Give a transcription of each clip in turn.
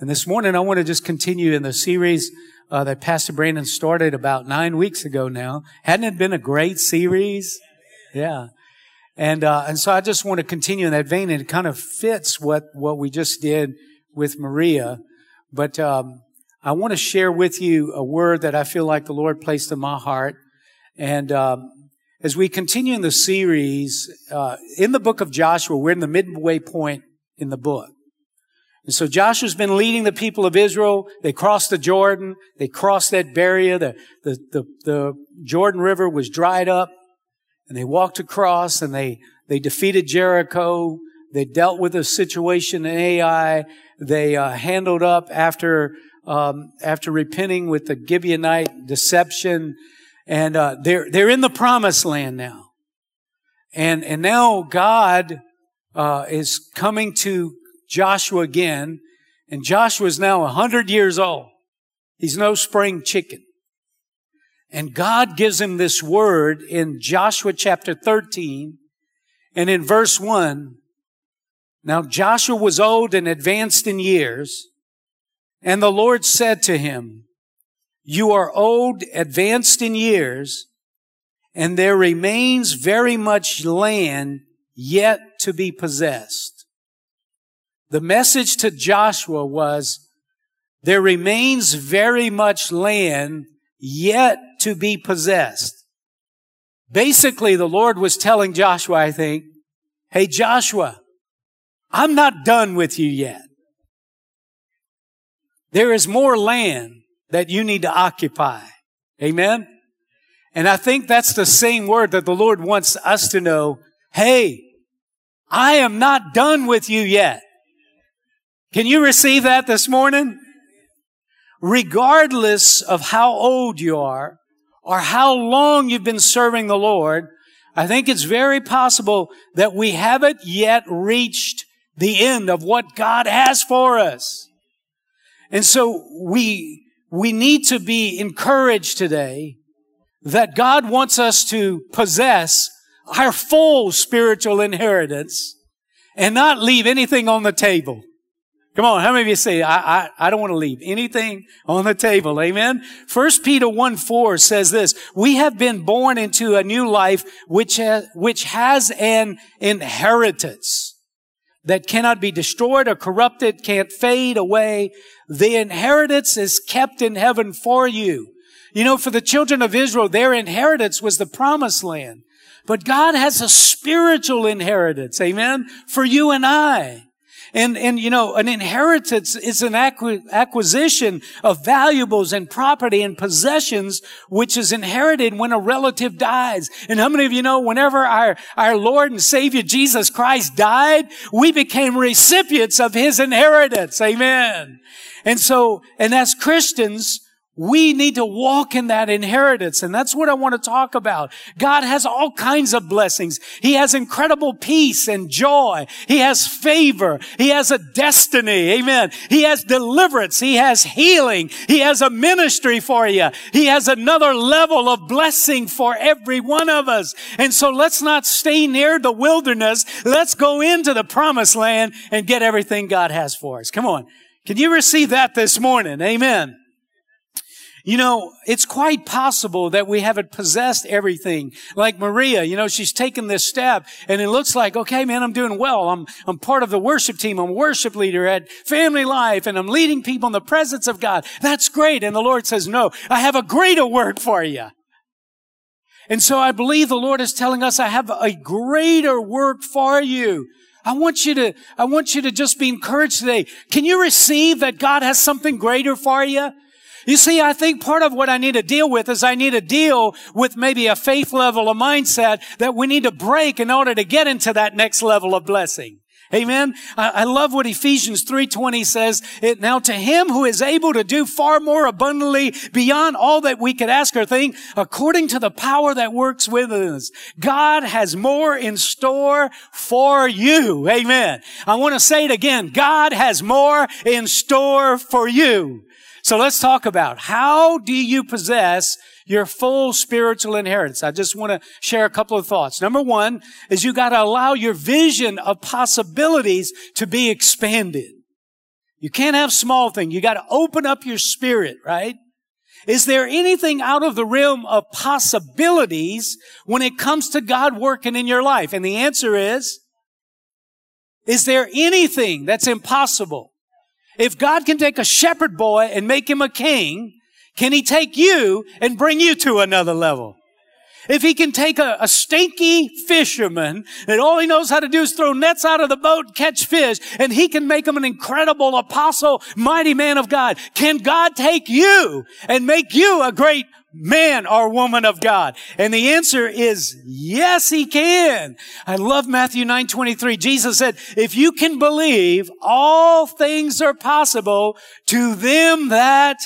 And this morning, I want to just continue in the series uh, that Pastor Brandon started about nine weeks ago now. Hadn't it been a great series? Yeah. And, uh, and so I just want to continue in that vein and it kind of fits what, what we just did with Maria. But, um, I want to share with you a word that I feel like the Lord placed in my heart. And, um, as we continue in the series, uh, in the book of Joshua, we're in the midway point in the book. And so Joshua's been leading the people of Israel. They crossed the Jordan. They crossed that barrier. The, the, the, the Jordan River was dried up and they walked across and they, they defeated Jericho. They dealt with the situation in Ai. They uh, handled up after um, after repenting with the Gibeonite deception, and uh, they're they're in the promised land now, and and now God uh, is coming to Joshua again, and Joshua is now a hundred years old. He's no spring chicken. And God gives him this word in Joshua chapter 13 and in verse 1. Now Joshua was old and advanced in years, and the Lord said to him, You are old, advanced in years, and there remains very much land yet to be possessed. The message to Joshua was, there remains very much land yet to be possessed. Basically, the Lord was telling Joshua, I think, Hey, Joshua, I'm not done with you yet. There is more land that you need to occupy. Amen. And I think that's the same word that the Lord wants us to know. Hey, I am not done with you yet. Can you receive that this morning? Regardless of how old you are or how long you've been serving the Lord, I think it's very possible that we haven't yet reached the end of what God has for us. And so we, we need to be encouraged today that God wants us to possess our full spiritual inheritance and not leave anything on the table. Come on, how many of you say, I, I, I don't want to leave anything on the table? Amen. First Peter 1 4 says this, we have been born into a new life which has, which has an inheritance that cannot be destroyed or corrupted, can't fade away. The inheritance is kept in heaven for you. You know, for the children of Israel, their inheritance was the promised land. But God has a spiritual inheritance, amen, for you and I. And, and, you know, an inheritance is an acquisition of valuables and property and possessions, which is inherited when a relative dies. And how many of you know whenever our, our Lord and Savior Jesus Christ died, we became recipients of His inheritance. Amen. And so, and as Christians, we need to walk in that inheritance. And that's what I want to talk about. God has all kinds of blessings. He has incredible peace and joy. He has favor. He has a destiny. Amen. He has deliverance. He has healing. He has a ministry for you. He has another level of blessing for every one of us. And so let's not stay near the wilderness. Let's go into the promised land and get everything God has for us. Come on. Can you receive that this morning? Amen. You know, it's quite possible that we haven't possessed everything. Like Maria, you know, she's taken this step and it looks like, okay, man, I'm doing well. I'm, I'm part of the worship team. I'm a worship leader at Family Life and I'm leading people in the presence of God. That's great. And the Lord says, no, I have a greater work for you. And so I believe the Lord is telling us, I have a greater work for you. I want you to, I want you to just be encouraged today. Can you receive that God has something greater for you? You see, I think part of what I need to deal with is I need to deal with maybe a faith level, a mindset that we need to break in order to get into that next level of blessing. Amen. I, love what Ephesians 3.20 says. It, now to him who is able to do far more abundantly beyond all that we could ask or think, according to the power that works within us. God has more in store for you. Amen. I want to say it again. God has more in store for you. So let's talk about how do you possess your full spiritual inheritance? I just want to share a couple of thoughts. Number one is you got to allow your vision of possibilities to be expanded. You can't have small things. You got to open up your spirit, right? Is there anything out of the realm of possibilities when it comes to God working in your life? And the answer is, is there anything that's impossible? If God can take a shepherd boy and make him a king, can he take you and bring you to another level? If he can take a, a, stinky fisherman that all he knows how to do is throw nets out of the boat and catch fish, and he can make him an incredible apostle, mighty man of God, can God take you and make you a great man or woman of God? And the answer is yes, he can. I love Matthew 9 23. Jesus said, if you can believe, all things are possible to them that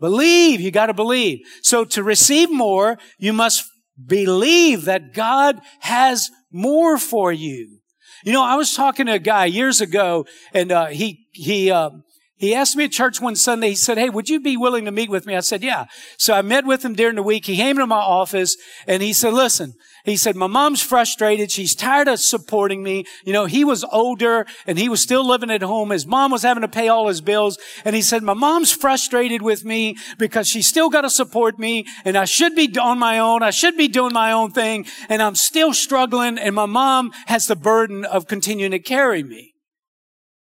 Believe. You got to believe. So to receive more, you must believe that God has more for you. You know, I was talking to a guy years ago and, uh, he, he, uh, he asked me at church one Sunday, he said, Hey, would you be willing to meet with me? I said, Yeah. So I met with him during the week. He came to my office and he said, Listen, he said, my mom's frustrated. She's tired of supporting me. You know, he was older and he was still living at home. His mom was having to pay all his bills. And he said, my mom's frustrated with me because she's still got to support me and I should be on my own. I should be doing my own thing and I'm still struggling and my mom has the burden of continuing to carry me.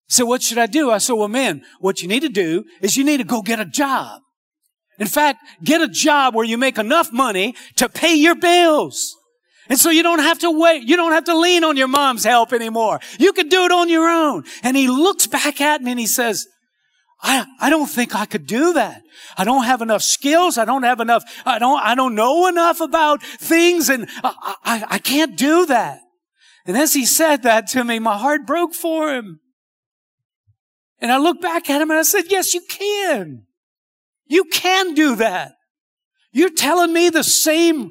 So what should I do? I said, well, man, what you need to do is you need to go get a job. In fact, get a job where you make enough money to pay your bills. And so you don't have to wait. You don't have to lean on your mom's help anymore. You can do it on your own. And he looks back at me and he says, I, I don't think I could do that. I don't have enough skills. I don't have enough. I don't, I don't know enough about things and I, I, I can't do that. And as he said that to me, my heart broke for him. And I looked back at him and I said, yes, you can. You can do that. You're telling me the same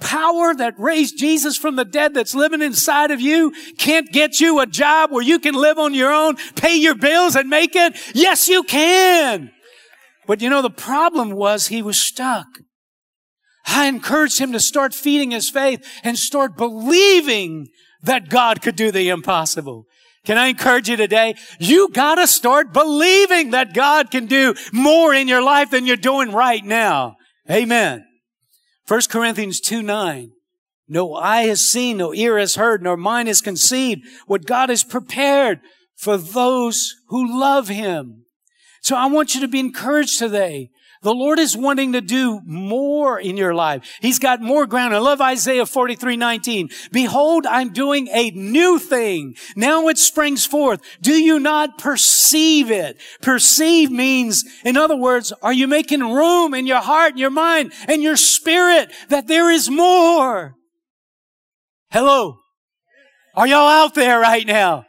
power that raised Jesus from the dead that's living inside of you can't get you a job where you can live on your own, pay your bills and make it? Yes, you can. But you know, the problem was he was stuck. I encouraged him to start feeding his faith and start believing that God could do the impossible. Can I encourage you today? You gotta start believing that God can do more in your life than you're doing right now. Amen. 1 Corinthians 2 9. No eye has seen, no ear has heard, nor mind has conceived what God has prepared for those who love Him. So I want you to be encouraged today. The Lord is wanting to do more in your life. He's got more ground. I love Isaiah 43, 19. Behold, I'm doing a new thing. Now it springs forth. Do you not perceive it? Perceive means, in other words, are you making room in your heart and your mind and your spirit that there is more? Hello. Are y'all out there right now?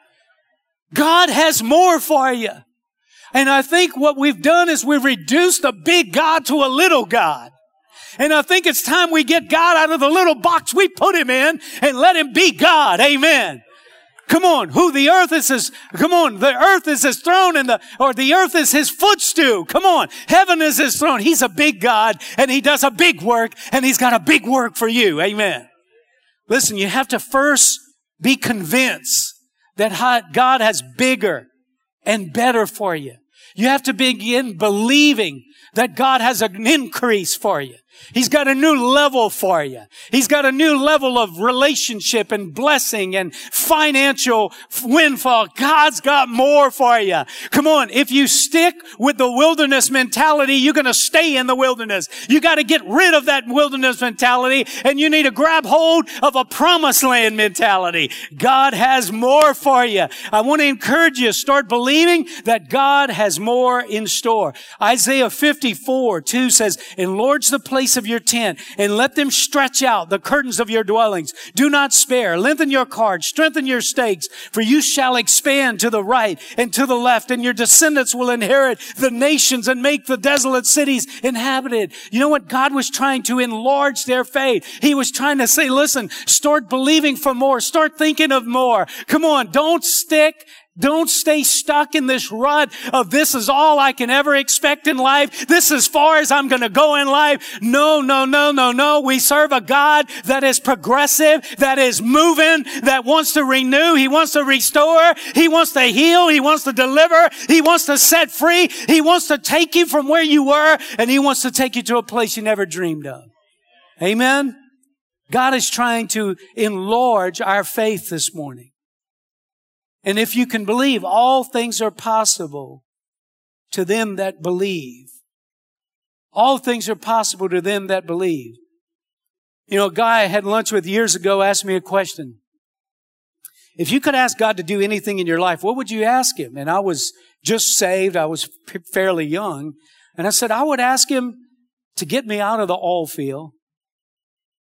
God has more for you. And I think what we've done is we've reduced a big God to a little God. And I think it's time we get God out of the little box we put him in and let him be God. Amen. Come on, who the earth is his, come on, the earth is his throne and the, or the earth is his footstool. Come on, heaven is his throne. He's a big God and he does a big work and he's got a big work for you. Amen. Listen, you have to first be convinced that God has bigger and better for you. You have to begin believing that God has an increase for you. He's got a new level for you. He's got a new level of relationship and blessing and financial windfall. God's got more for you. Come on. If you stick with the wilderness mentality, you're going to stay in the wilderness. You got to get rid of that wilderness mentality and you need to grab hold of a promised land mentality. God has more for you. I want to encourage you. Start believing that God has more in store. Isaiah 54, 2 says, enlarge the place of your tent and let them stretch out the curtains of your dwellings. Do not spare. Lengthen your cords. Strengthen your stakes. For you shall expand to the right and to the left and your descendants will inherit the nations and make the desolate cities inhabited. You know what? God was trying to enlarge their faith. He was trying to say, listen, start believing for more. Start thinking of more. Come on. Don't stick Don't stay stuck in this rut of this is all I can ever expect in life. This is far as I'm going to go in life. No, no, no, no, no. We serve a God that is progressive, that is moving, that wants to renew. He wants to restore. He wants to heal. He wants to deliver. He wants to set free. He wants to take you from where you were and he wants to take you to a place you never dreamed of. Amen. God is trying to enlarge our faith this morning. And if you can believe, all things are possible to them that believe. All things are possible to them that believe. You know, a guy I had lunch with years ago asked me a question. If you could ask God to do anything in your life, what would you ask Him? And I was just saved. I was fairly young. And I said, I would ask Him to get me out of the oil field.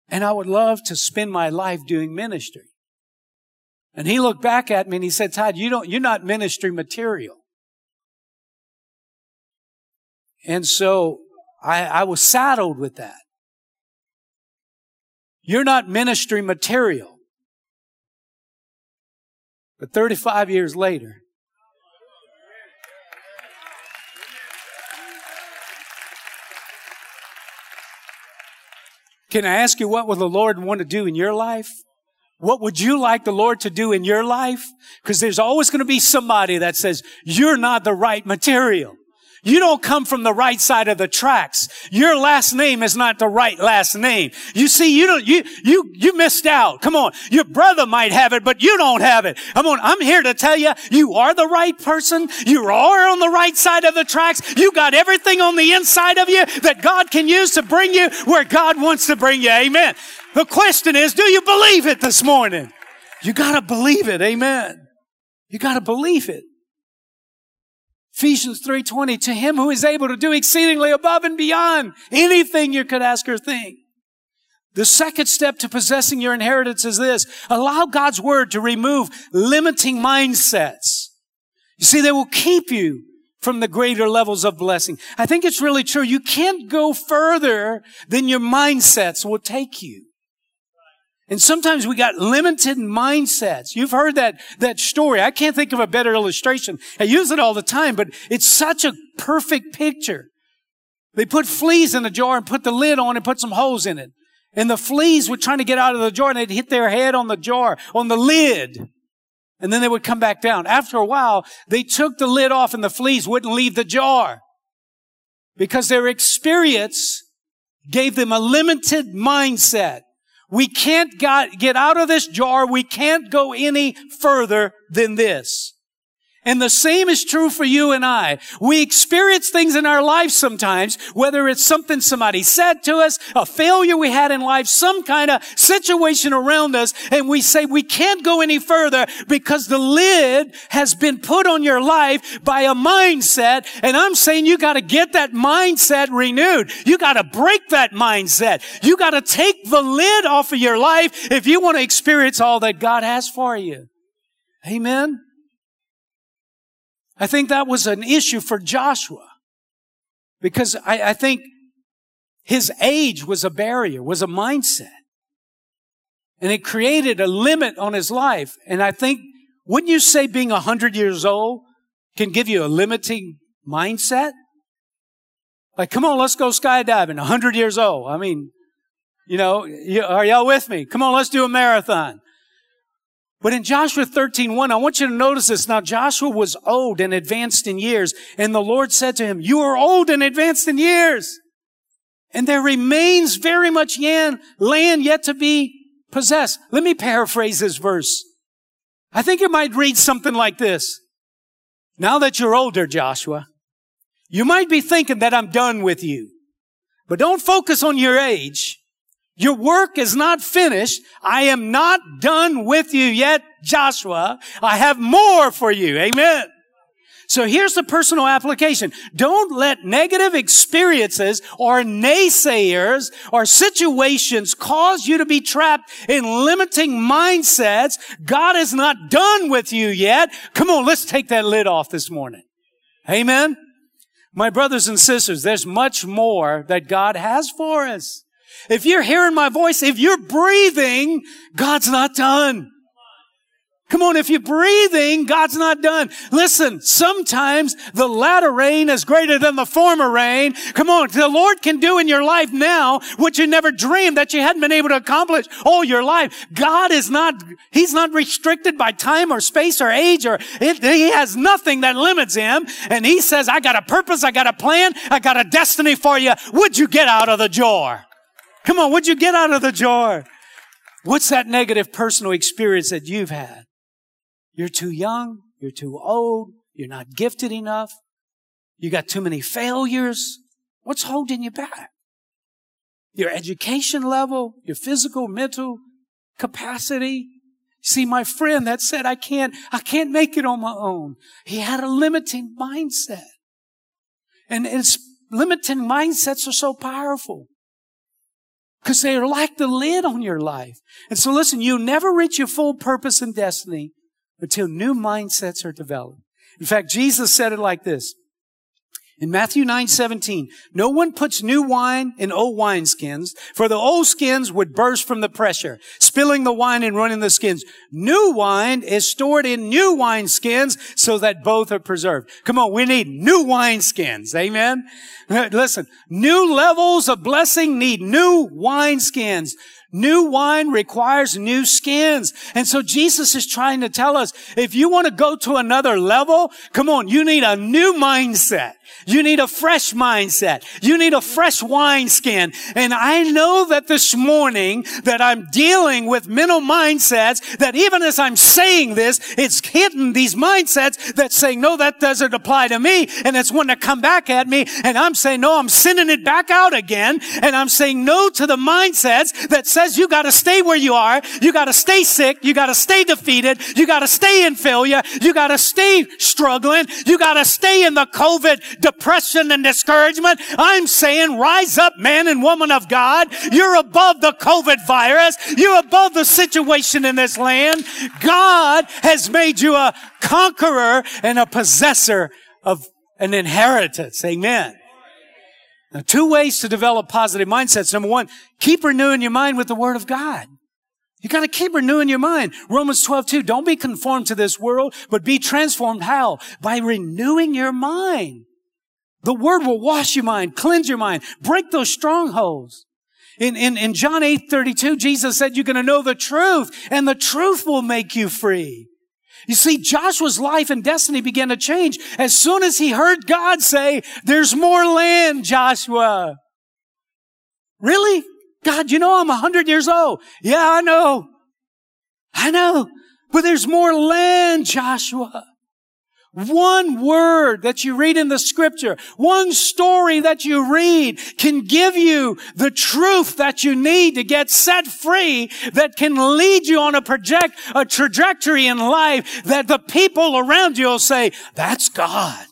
And I would love to spend my life doing ministry. And he looked back at me and he said, Todd, you don't, you're not ministry material. And so I, I was saddled with that. You're not ministry material. But 35 years later, Can I ask you what will the Lord want to do in your life? What would you like the Lord to do in your life? Because there's always going to be somebody that says, you're not the right material. You don't come from the right side of the tracks. Your last name is not the right last name. You see, you don't, you, you, you missed out. Come on. Your brother might have it, but you don't have it. Come on. I'm here to tell you, you are the right person. You are on the right side of the tracks. You got everything on the inside of you that God can use to bring you where God wants to bring you. Amen. The question is, do you believe it this morning? You gotta believe it. Amen. You gotta believe it. Ephesians 3:20 to him who is able to do exceedingly above and beyond anything you could ask or think. The second step to possessing your inheritance is this. Allow God's word to remove limiting mindsets. You see, they will keep you from the greater levels of blessing. I think it's really true. You can't go further than your mindsets will take you. And sometimes we got limited mindsets. You've heard that, that story. I can't think of a better illustration. I use it all the time, but it's such a perfect picture. They put fleas in a jar and put the lid on and put some holes in it. And the fleas were trying to get out of the jar and they'd hit their head on the jar, on the lid. And then they would come back down. After a while, they took the lid off and the fleas wouldn't leave the jar. Because their experience gave them a limited mindset. We can't get out of this jar. We can't go any further than this. And the same is true for you and I. We experience things in our life sometimes, whether it's something somebody said to us, a failure we had in life, some kind of situation around us, and we say we can't go any further because the lid has been put on your life by a mindset. And I'm saying you got to get that mindset renewed. You got to break that mindset. You got to take the lid off of your life if you want to experience all that God has for you. Amen. I think that was an issue for Joshua because I, I think his age was a barrier, was a mindset. And it created a limit on his life. And I think, wouldn't you say being a hundred years old can give you a limiting mindset? Like, come on, let's go skydiving. A hundred years old. I mean, you know, are y'all with me? Come on, let's do a marathon. But in Joshua 13, 1, I want you to notice this. Now Joshua was old and advanced in years, and the Lord said to him, you are old and advanced in years. And there remains very much land yet to be possessed. Let me paraphrase this verse. I think it might read something like this. Now that you're older, Joshua, you might be thinking that I'm done with you. But don't focus on your age. Your work is not finished. I am not done with you yet, Joshua. I have more for you. Amen. So here's the personal application. Don't let negative experiences or naysayers or situations cause you to be trapped in limiting mindsets. God is not done with you yet. Come on, let's take that lid off this morning. Amen. My brothers and sisters, there's much more that God has for us. If you're hearing my voice, if you're breathing, God's not done. Come on, if you're breathing, God's not done. Listen, sometimes the latter rain is greater than the former rain. Come on, the Lord can do in your life now what you never dreamed that you hadn't been able to accomplish all your life. God is not, He's not restricted by time or space or age or it, He has nothing that limits Him. And He says, I got a purpose, I got a plan, I got a destiny for you. Would you get out of the jar? Come on, what'd you get out of the jar? What's that negative personal experience that you've had? You're too young. You're too old. You're not gifted enough. You got too many failures. What's holding you back? Your education level, your physical, mental capacity. See, my friend that said, I can't, I can't make it on my own. He had a limiting mindset. And it's limiting mindsets are so powerful because they are like the lid on your life. And so listen, you'll never reach your full purpose and destiny until new mindsets are developed. In fact, Jesus said it like this. In Matthew 9, 17, no one puts new wine in old wineskins, for the old skins would burst from the pressure, spilling the wine and running the skins. New wine is stored in new wineskins so that both are preserved. Come on, we need new wineskins. Amen. Listen, new levels of blessing need new wineskins. New wine requires new skins. And so Jesus is trying to tell us, if you want to go to another level, come on, you need a new mindset. You need a fresh mindset. You need a fresh wineskin. And I know that this morning that I'm dealing with mental mindsets that even as I'm saying this, it's hitting these mindsets that say, no, that doesn't apply to me. And it's one to come back at me. And I'm saying, no, I'm sending it back out again. And I'm saying no to the mindsets that says you got to stay where you are. You got to stay sick. You got to stay defeated. You got to stay in failure. You got to stay struggling. You got to stay in the COVID depression and discouragement. I'm saying rise up, man and woman of God. You're above the COVID virus. You're above the situation in this land. God has made you a conqueror and a possessor of an inheritance. Amen. Now, two ways to develop positive mindsets. Number one, keep renewing your mind with the Word of God. You gotta keep renewing your mind. Romans 12, 2. Don't be conformed to this world, but be transformed. How? By renewing your mind. The word will wash your mind, cleanse your mind, break those strongholds. In, in, in John 8, 32, Jesus said, you're going to know the truth and the truth will make you free. You see, Joshua's life and destiny began to change as soon as he heard God say, there's more land, Joshua. Really? God, you know I'm a hundred years old. Yeah, I know. I know. But there's more land, Joshua. One word that you read in the scripture, one story that you read can give you the truth that you need to get set free that can lead you on a project, a trajectory in life that the people around you will say, that's God.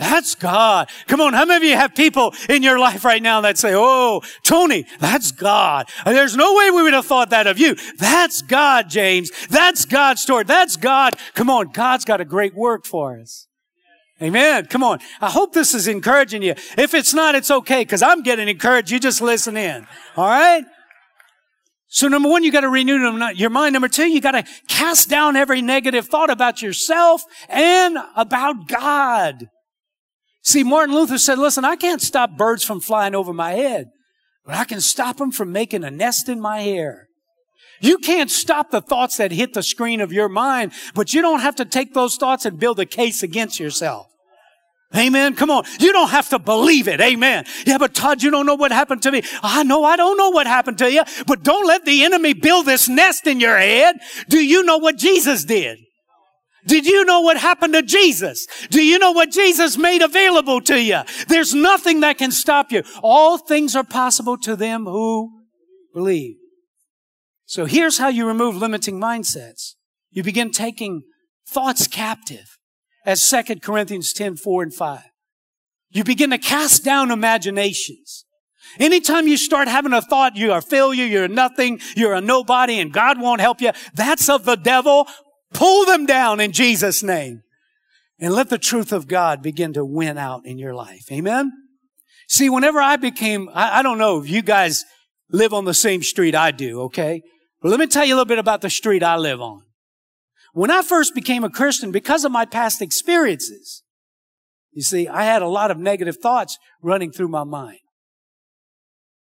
That's God. Come on. How many of you have people in your life right now that say, Oh, Tony, that's God. There's no way we would have thought that of you. That's God, James. That's God's story. That's God. Come on. God's got a great work for us. Amen. Come on. I hope this is encouraging you. If it's not, it's okay because I'm getting encouraged. You just listen in. All right. So number one, you got to renew your mind. Number two, you got to cast down every negative thought about yourself and about God. See, Martin Luther said, listen, I can't stop birds from flying over my head, but I can stop them from making a nest in my hair. You can't stop the thoughts that hit the screen of your mind, but you don't have to take those thoughts and build a case against yourself. Amen. Come on. You don't have to believe it. Amen. Yeah, but Todd, you don't know what happened to me. I know I don't know what happened to you, but don't let the enemy build this nest in your head. Do you know what Jesus did? Did you know what happened to Jesus? Do you know what Jesus made available to you? There's nothing that can stop you. All things are possible to them who believe. So here's how you remove limiting mindsets. You begin taking thoughts captive as 2 Corinthians 10, 4 and 5. You begin to cast down imaginations. Anytime you start having a thought, you are failure, you're nothing, you're a nobody, and God won't help you, that's of the devil. Pull them down in Jesus' name. And let the truth of God begin to win out in your life. Amen? See, whenever I became, I, I don't know if you guys live on the same street I do, okay? But let me tell you a little bit about the street I live on. When I first became a Christian, because of my past experiences, you see, I had a lot of negative thoughts running through my mind.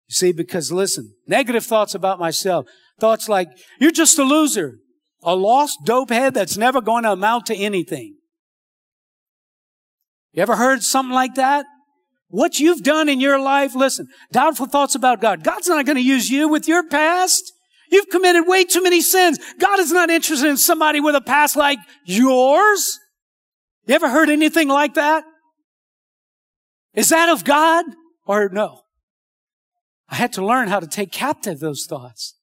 You see, because listen, negative thoughts about myself, thoughts like, you're just a loser, a lost dope head that's never going to amount to anything. You ever heard something like that? What you've done in your life, listen, doubtful thoughts about God. God's not going to use you with your past. You've committed way too many sins. God is not interested in somebody with a past like yours. You ever heard anything like that? Is that of God or no? I had to learn how to take captive those thoughts.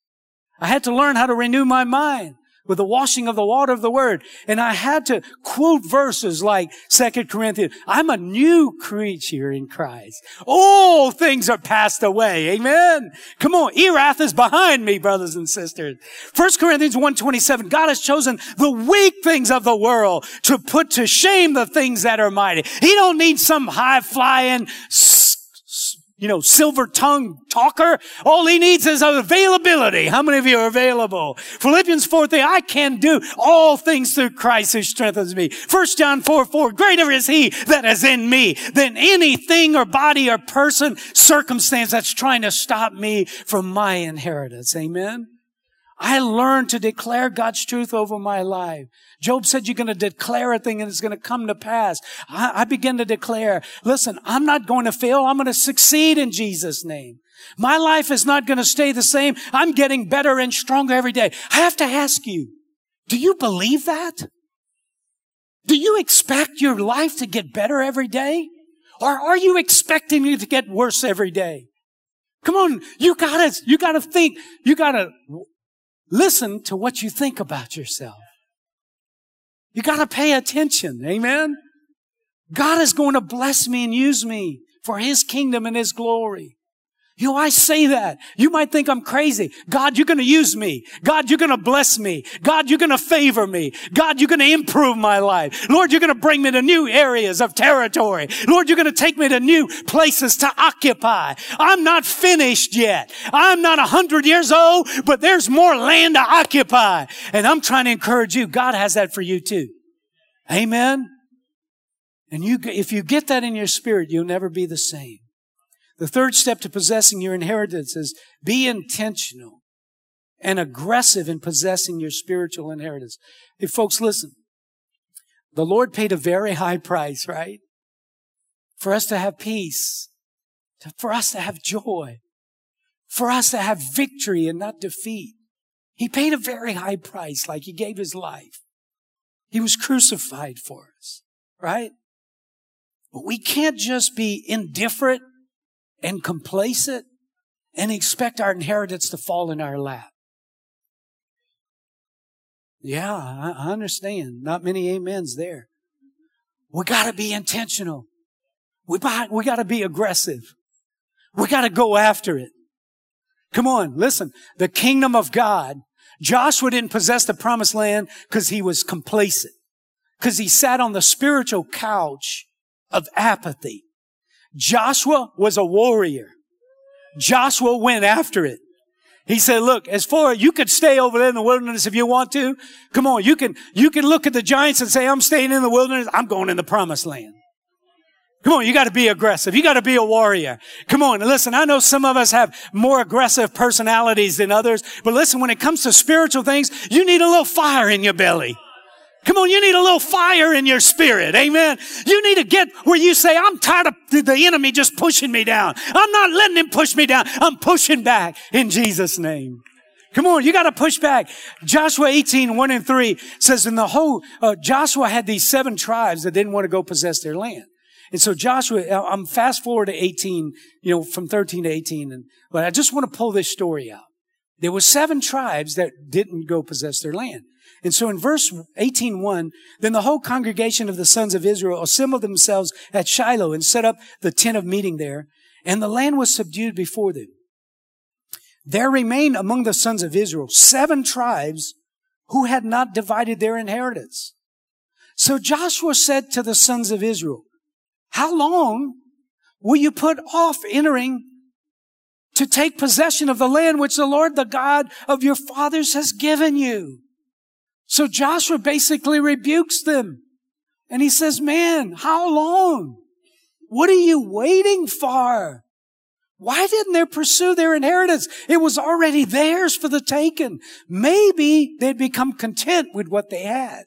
I had to learn how to renew my mind with the washing of the water of the word. And I had to quote verses like Second Corinthians. I'm a new creature in Christ. All things are passed away. Amen. Come on. Erath is behind me, brothers and sisters. First Corinthians 127. God has chosen the weak things of the world to put to shame the things that are mighty. He don't need some high flying, you know, silver tongue talker. All he needs is availability. How many of you are available? Philippians 4 3, I can do all things through Christ who strengthens me. 1 John 4 4, greater is he that is in me than anything or body or person, circumstance that's trying to stop me from my inheritance. Amen. I learned to declare God's truth over my life. Job said you're going to declare a thing and it's going to come to pass. I, I begin to declare, listen, I'm not going to fail. I'm going to succeed in Jesus' name. My life is not going to stay the same. I'm getting better and stronger every day. I have to ask you, do you believe that? Do you expect your life to get better every day? Or are you expecting it to get worse every day? Come on, you gotta, you gotta think, you gotta listen to what you think about yourself. You gotta pay attention. Amen. God is going to bless me and use me for His kingdom and His glory. You know, I say that. You might think I'm crazy. God, you're going to use me. God, you're going to bless me. God, you're going to favor me. God, you're going to improve my life. Lord, you're going to bring me to new areas of territory. Lord, you're going to take me to new places to occupy. I'm not finished yet. I'm not a hundred years old, but there's more land to occupy. And I'm trying to encourage you. God has that for you too. Amen. And you, if you get that in your spirit, you'll never be the same. The third step to possessing your inheritance is be intentional and aggressive in possessing your spiritual inheritance. Hey, folks, listen. The Lord paid a very high price, right? For us to have peace, for us to have joy, for us to have victory and not defeat. He paid a very high price, like he gave his life. He was crucified for us, right? But we can't just be indifferent and complacent and expect our inheritance to fall in our lap. Yeah, I understand. Not many amens there. We gotta be intentional. We, we gotta be aggressive. We gotta go after it. Come on, listen. The kingdom of God. Joshua didn't possess the promised land because he was complacent. Because he sat on the spiritual couch of apathy. Joshua was a warrior. Joshua went after it. He said, look, as far, as you could stay over there in the wilderness if you want to. Come on, you can, you can look at the giants and say, I'm staying in the wilderness. I'm going in the promised land. Come on, you gotta be aggressive. You gotta be a warrior. Come on, listen, I know some of us have more aggressive personalities than others, but listen, when it comes to spiritual things, you need a little fire in your belly. Come on, you need a little fire in your spirit. Amen. You need to get where you say, I'm tired of the enemy just pushing me down. I'm not letting him push me down. I'm pushing back in Jesus' name. Come on, you got to push back. Joshua 18, 1 and 3 says, in the whole, uh, Joshua had these seven tribes that didn't want to go possess their land. And so Joshua, uh, I'm fast forward to 18, you know, from 13 to 18. And, but I just want to pull this story out. There were seven tribes that didn't go possess their land. And so in verse 18.1, then the whole congregation of the sons of Israel assembled themselves at Shiloh and set up the tent of meeting there, and the land was subdued before them. There remained among the sons of Israel seven tribes who had not divided their inheritance. So Joshua said to the sons of Israel, how long will you put off entering to take possession of the land which the Lord, the God of your fathers has given you? So Joshua basically rebukes them. And he says, man, how long? What are you waiting for? Why didn't they pursue their inheritance? It was already theirs for the taking. Maybe they'd become content with what they had.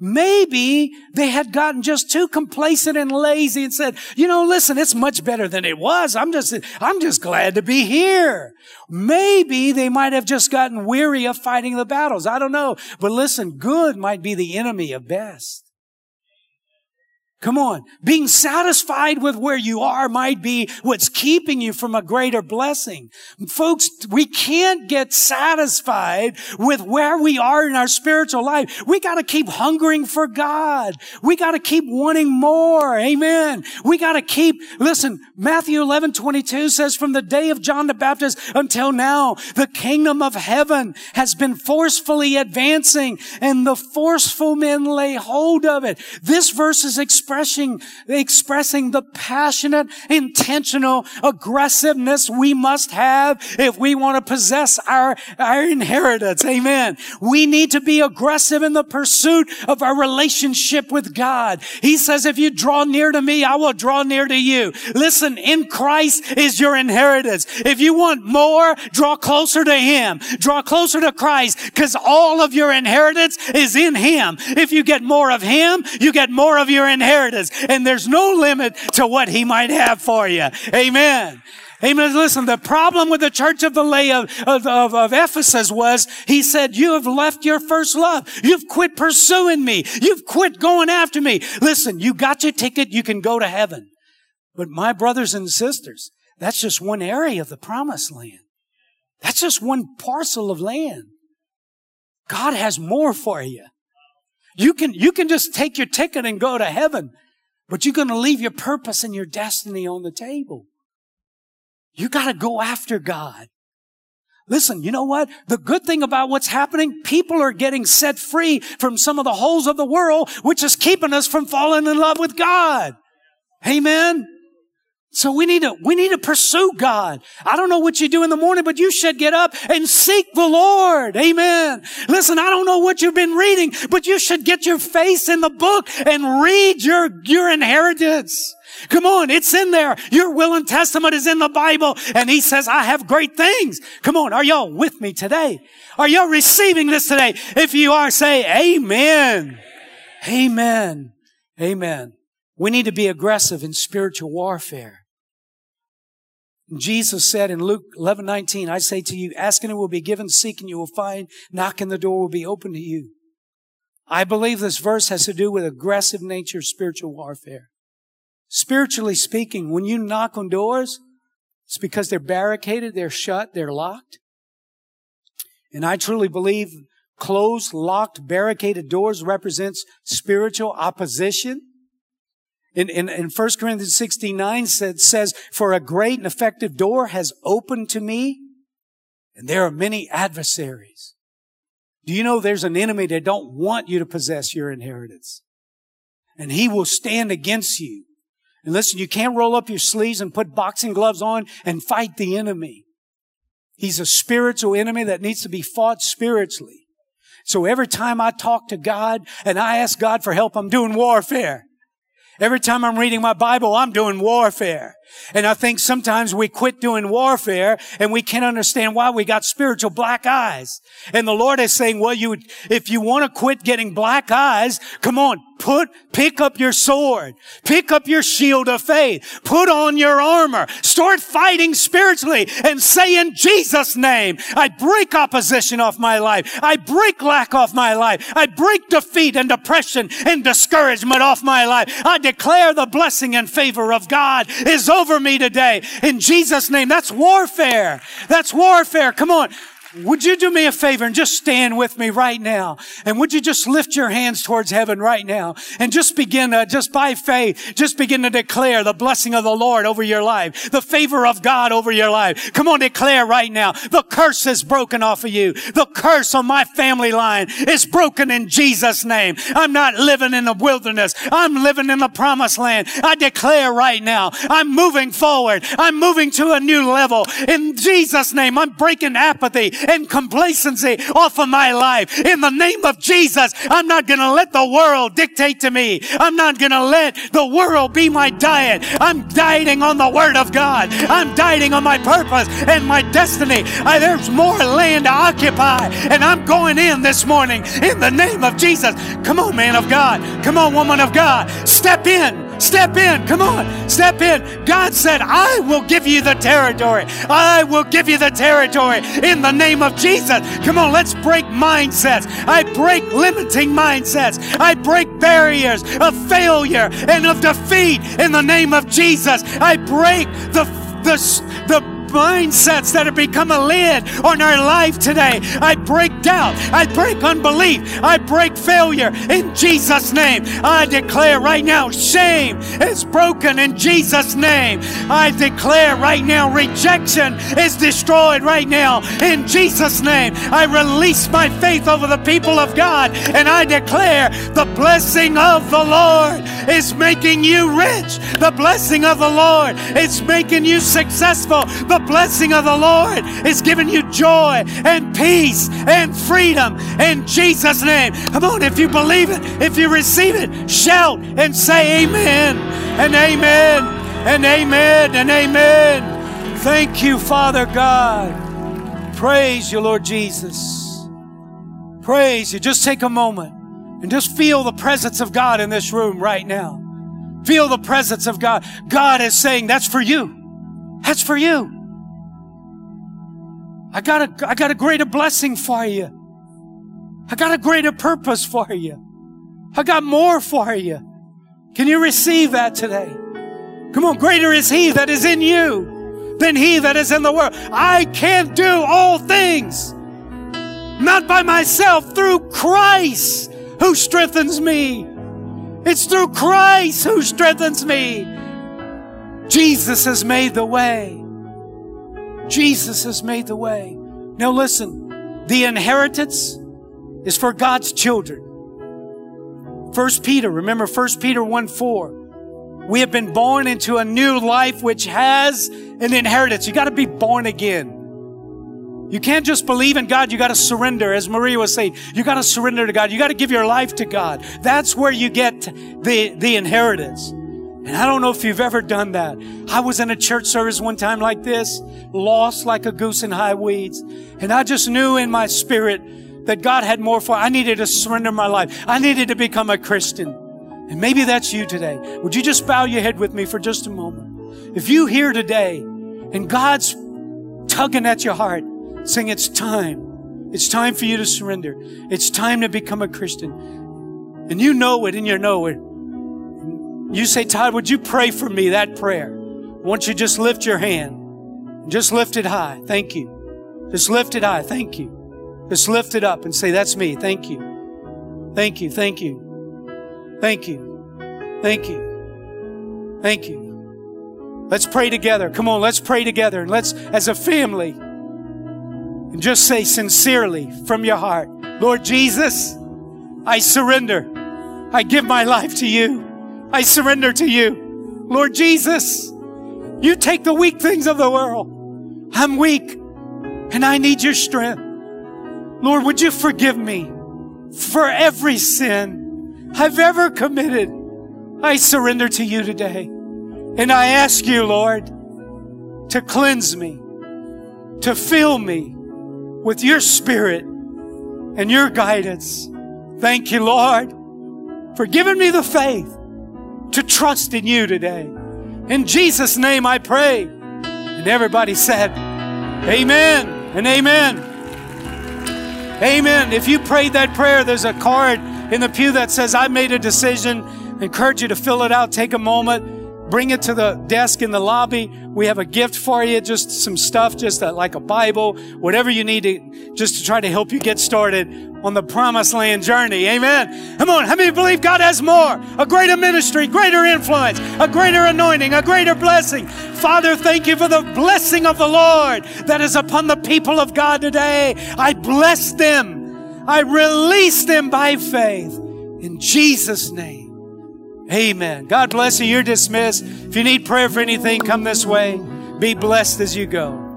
Maybe they had gotten just too complacent and lazy and said, you know, listen, it's much better than it was. I'm just, I'm just glad to be here. Maybe they might have just gotten weary of fighting the battles. I don't know. But listen, good might be the enemy of best. Come on. Being satisfied with where you are might be what's keeping you from a greater blessing. Folks, we can't get satisfied with where we are in our spiritual life. We gotta keep hungering for God. We gotta keep wanting more. Amen. We gotta keep, listen, Matthew 11, 22 says, from the day of John the Baptist until now, the kingdom of heaven has been forcefully advancing and the forceful men lay hold of it. This verse is expressing, expressing the passionate, intentional aggressiveness we must have if we want to possess our, our inheritance. Amen. We need to be aggressive in the pursuit of our relationship with God. He says, if you draw near to me, I will draw near to you. Listen, in Christ is your inheritance. If you want more, draw closer to Him. Draw closer to Christ because all of your inheritance is in Him. If you get more of Him, you get more of your inheritance inheritance. And there's no limit to what he might have for you. Amen. Amen. Listen, the problem with the church of the lay of, of, of, of, Ephesus was he said, you have left your first love. You've quit pursuing me. You've quit going after me. Listen, you got your ticket. You can go to heaven. But my brothers and sisters, that's just one area of the promised land. That's just one parcel of land. God has more for you. You can, you can just take your ticket and go to heaven, but you're going to leave your purpose and your destiny on the table. You got to go after God. Listen, you know what? The good thing about what's happening, people are getting set free from some of the holes of the world, which is keeping us from falling in love with God. Amen. So we need to, we need to pursue God. I don't know what you do in the morning, but you should get up and seek the Lord. Amen. Listen, I don't know what you've been reading, but you should get your face in the book and read your, your inheritance. Come on, it's in there. Your will and testament is in the Bible. And he says, I have great things. Come on, are y'all with me today? Are y'all receiving this today? If you are, say amen. Amen. Amen. We need to be aggressive in spiritual warfare. Jesus said in Luke 11, 19, I say to you, asking it will be given, seeking you will find, knocking the door will be open to you. I believe this verse has to do with aggressive nature of spiritual warfare. Spiritually speaking, when you knock on doors, it's because they're barricaded, they're shut, they're locked. And I truly believe closed, locked, barricaded doors represents spiritual opposition. In, in, in 1 Corinthians 69 said, says, for a great and effective door has opened to me, and there are many adversaries. Do you know there's an enemy that don't want you to possess your inheritance? And he will stand against you. And listen, you can't roll up your sleeves and put boxing gloves on and fight the enemy. He's a spiritual enemy that needs to be fought spiritually. So every time I talk to God and I ask God for help, I'm doing warfare. Every time I'm reading my Bible, I'm doing warfare. And I think sometimes we quit doing warfare and we can't understand why we got spiritual black eyes. And the Lord is saying, well, you, if you want to quit getting black eyes, come on, put, pick up your sword, pick up your shield of faith, put on your armor, start fighting spiritually and say in Jesus name, I break opposition off my life. I break lack off my life. I break defeat and depression and discouragement off my life. I declare the blessing and favor of God is over me today. In Jesus' name. That's warfare. That's warfare. Come on. Would you do me a favor and just stand with me right now? And would you just lift your hands towards heaven right now and just begin to, just by faith, just begin to declare the blessing of the Lord over your life, the favor of God over your life. Come on, declare right now. The curse is broken off of you. The curse on my family line is broken in Jesus' name. I'm not living in the wilderness. I'm living in the promised land. I declare right now, I'm moving forward. I'm moving to a new level. In Jesus' name, I'm breaking apathy. And complacency off of my life. In the name of Jesus, I'm not going to let the world dictate to me. I'm not going to let the world be my diet. I'm dieting on the Word of God. I'm dieting on my purpose and my destiny. I, there's more land to occupy, and I'm going in this morning in the name of Jesus. Come on, man of God. Come on, woman of God. Step in. Step in. Come on. Step in. God said, I will give you the territory. I will give you the territory in the name of Jesus. Come on, let's break mindsets. I break limiting mindsets. I break barriers of failure and of defeat in the name of Jesus. I break the the, the mindsets that have become a lid on our life today. I break doubt. I break unbelief. I break failure in Jesus' name. I declare right now shame is broken in Jesus' name. I declare right now rejection is destroyed right now in Jesus' name. I release my faith over the people of God and I declare the blessing of the Lord is making you rich. The blessing of the Lord is making you successful. The the blessing of the Lord is giving you joy and peace and freedom in Jesus' name. Come on, if you believe it, if you receive it, shout and say amen and amen and amen and amen. Thank you, Father God. Praise you, Lord Jesus. Praise you. Just take a moment and just feel the presence of God in this room right now. Feel the presence of God. God is saying, That's for you. That's for you. I got a, I got a greater blessing for you. I got a greater purpose for you. I got more for you. Can you receive that today? Come on, greater is He that is in you than He that is in the world. I can do all things, not by myself, through Christ who strengthens me. It's through Christ who strengthens me. Jesus has made the way. Jesus has made the way. Now listen, the inheritance is for God's children. First Peter, remember First Peter 1 4. We have been born into a new life which has an inheritance. You got to be born again. You can't just believe in God. You got to surrender. As Maria was saying, you got to surrender to God. You got to give your life to God. That's where you get the, the inheritance. And I don't know if you've ever done that. I was in a church service one time like this, lost like a goose in high weeds. And I just knew in my spirit that God had more for, I needed to surrender my life. I needed to become a Christian. And maybe that's you today. Would you just bow your head with me for just a moment? If you here today and God's tugging at your heart, saying it's time, it's time for you to surrender. It's time to become a Christian. And you know it and you know it. You say, Todd, would you pray for me that prayer? Won't you just lift your hand? Just lift it high. Thank you. Just lift it high. Thank you. Just lift it up and say, That's me. Thank you. Thank you. Thank you. Thank you. Thank you. Thank you. Let's pray together. Come on, let's pray together. And let's, as a family, and just say sincerely from your heart, Lord Jesus, I surrender. I give my life to you. I surrender to you. Lord Jesus, you take the weak things of the world. I'm weak and I need your strength. Lord, would you forgive me for every sin I've ever committed? I surrender to you today. And I ask you, Lord, to cleanse me, to fill me with your spirit and your guidance. Thank you, Lord, for giving me the faith to trust in you today. In Jesus' name I pray. And everybody said, Amen and amen. Amen. If you prayed that prayer, there's a card in the pew that says, I made a decision. I encourage you to fill it out. Take a moment bring it to the desk in the lobby. We have a gift for you, just some stuff, just a, like a Bible, whatever you need to, just to try to help you get started on the promised land journey. Amen. Come on. How many believe God has more? A greater ministry, greater influence, a greater anointing, a greater blessing. Father, thank you for the blessing of the Lord that is upon the people of God today. I bless them. I release them by faith in Jesus' name. Amen. God bless you. You're dismissed. If you need prayer for anything, come this way. Be blessed as you go.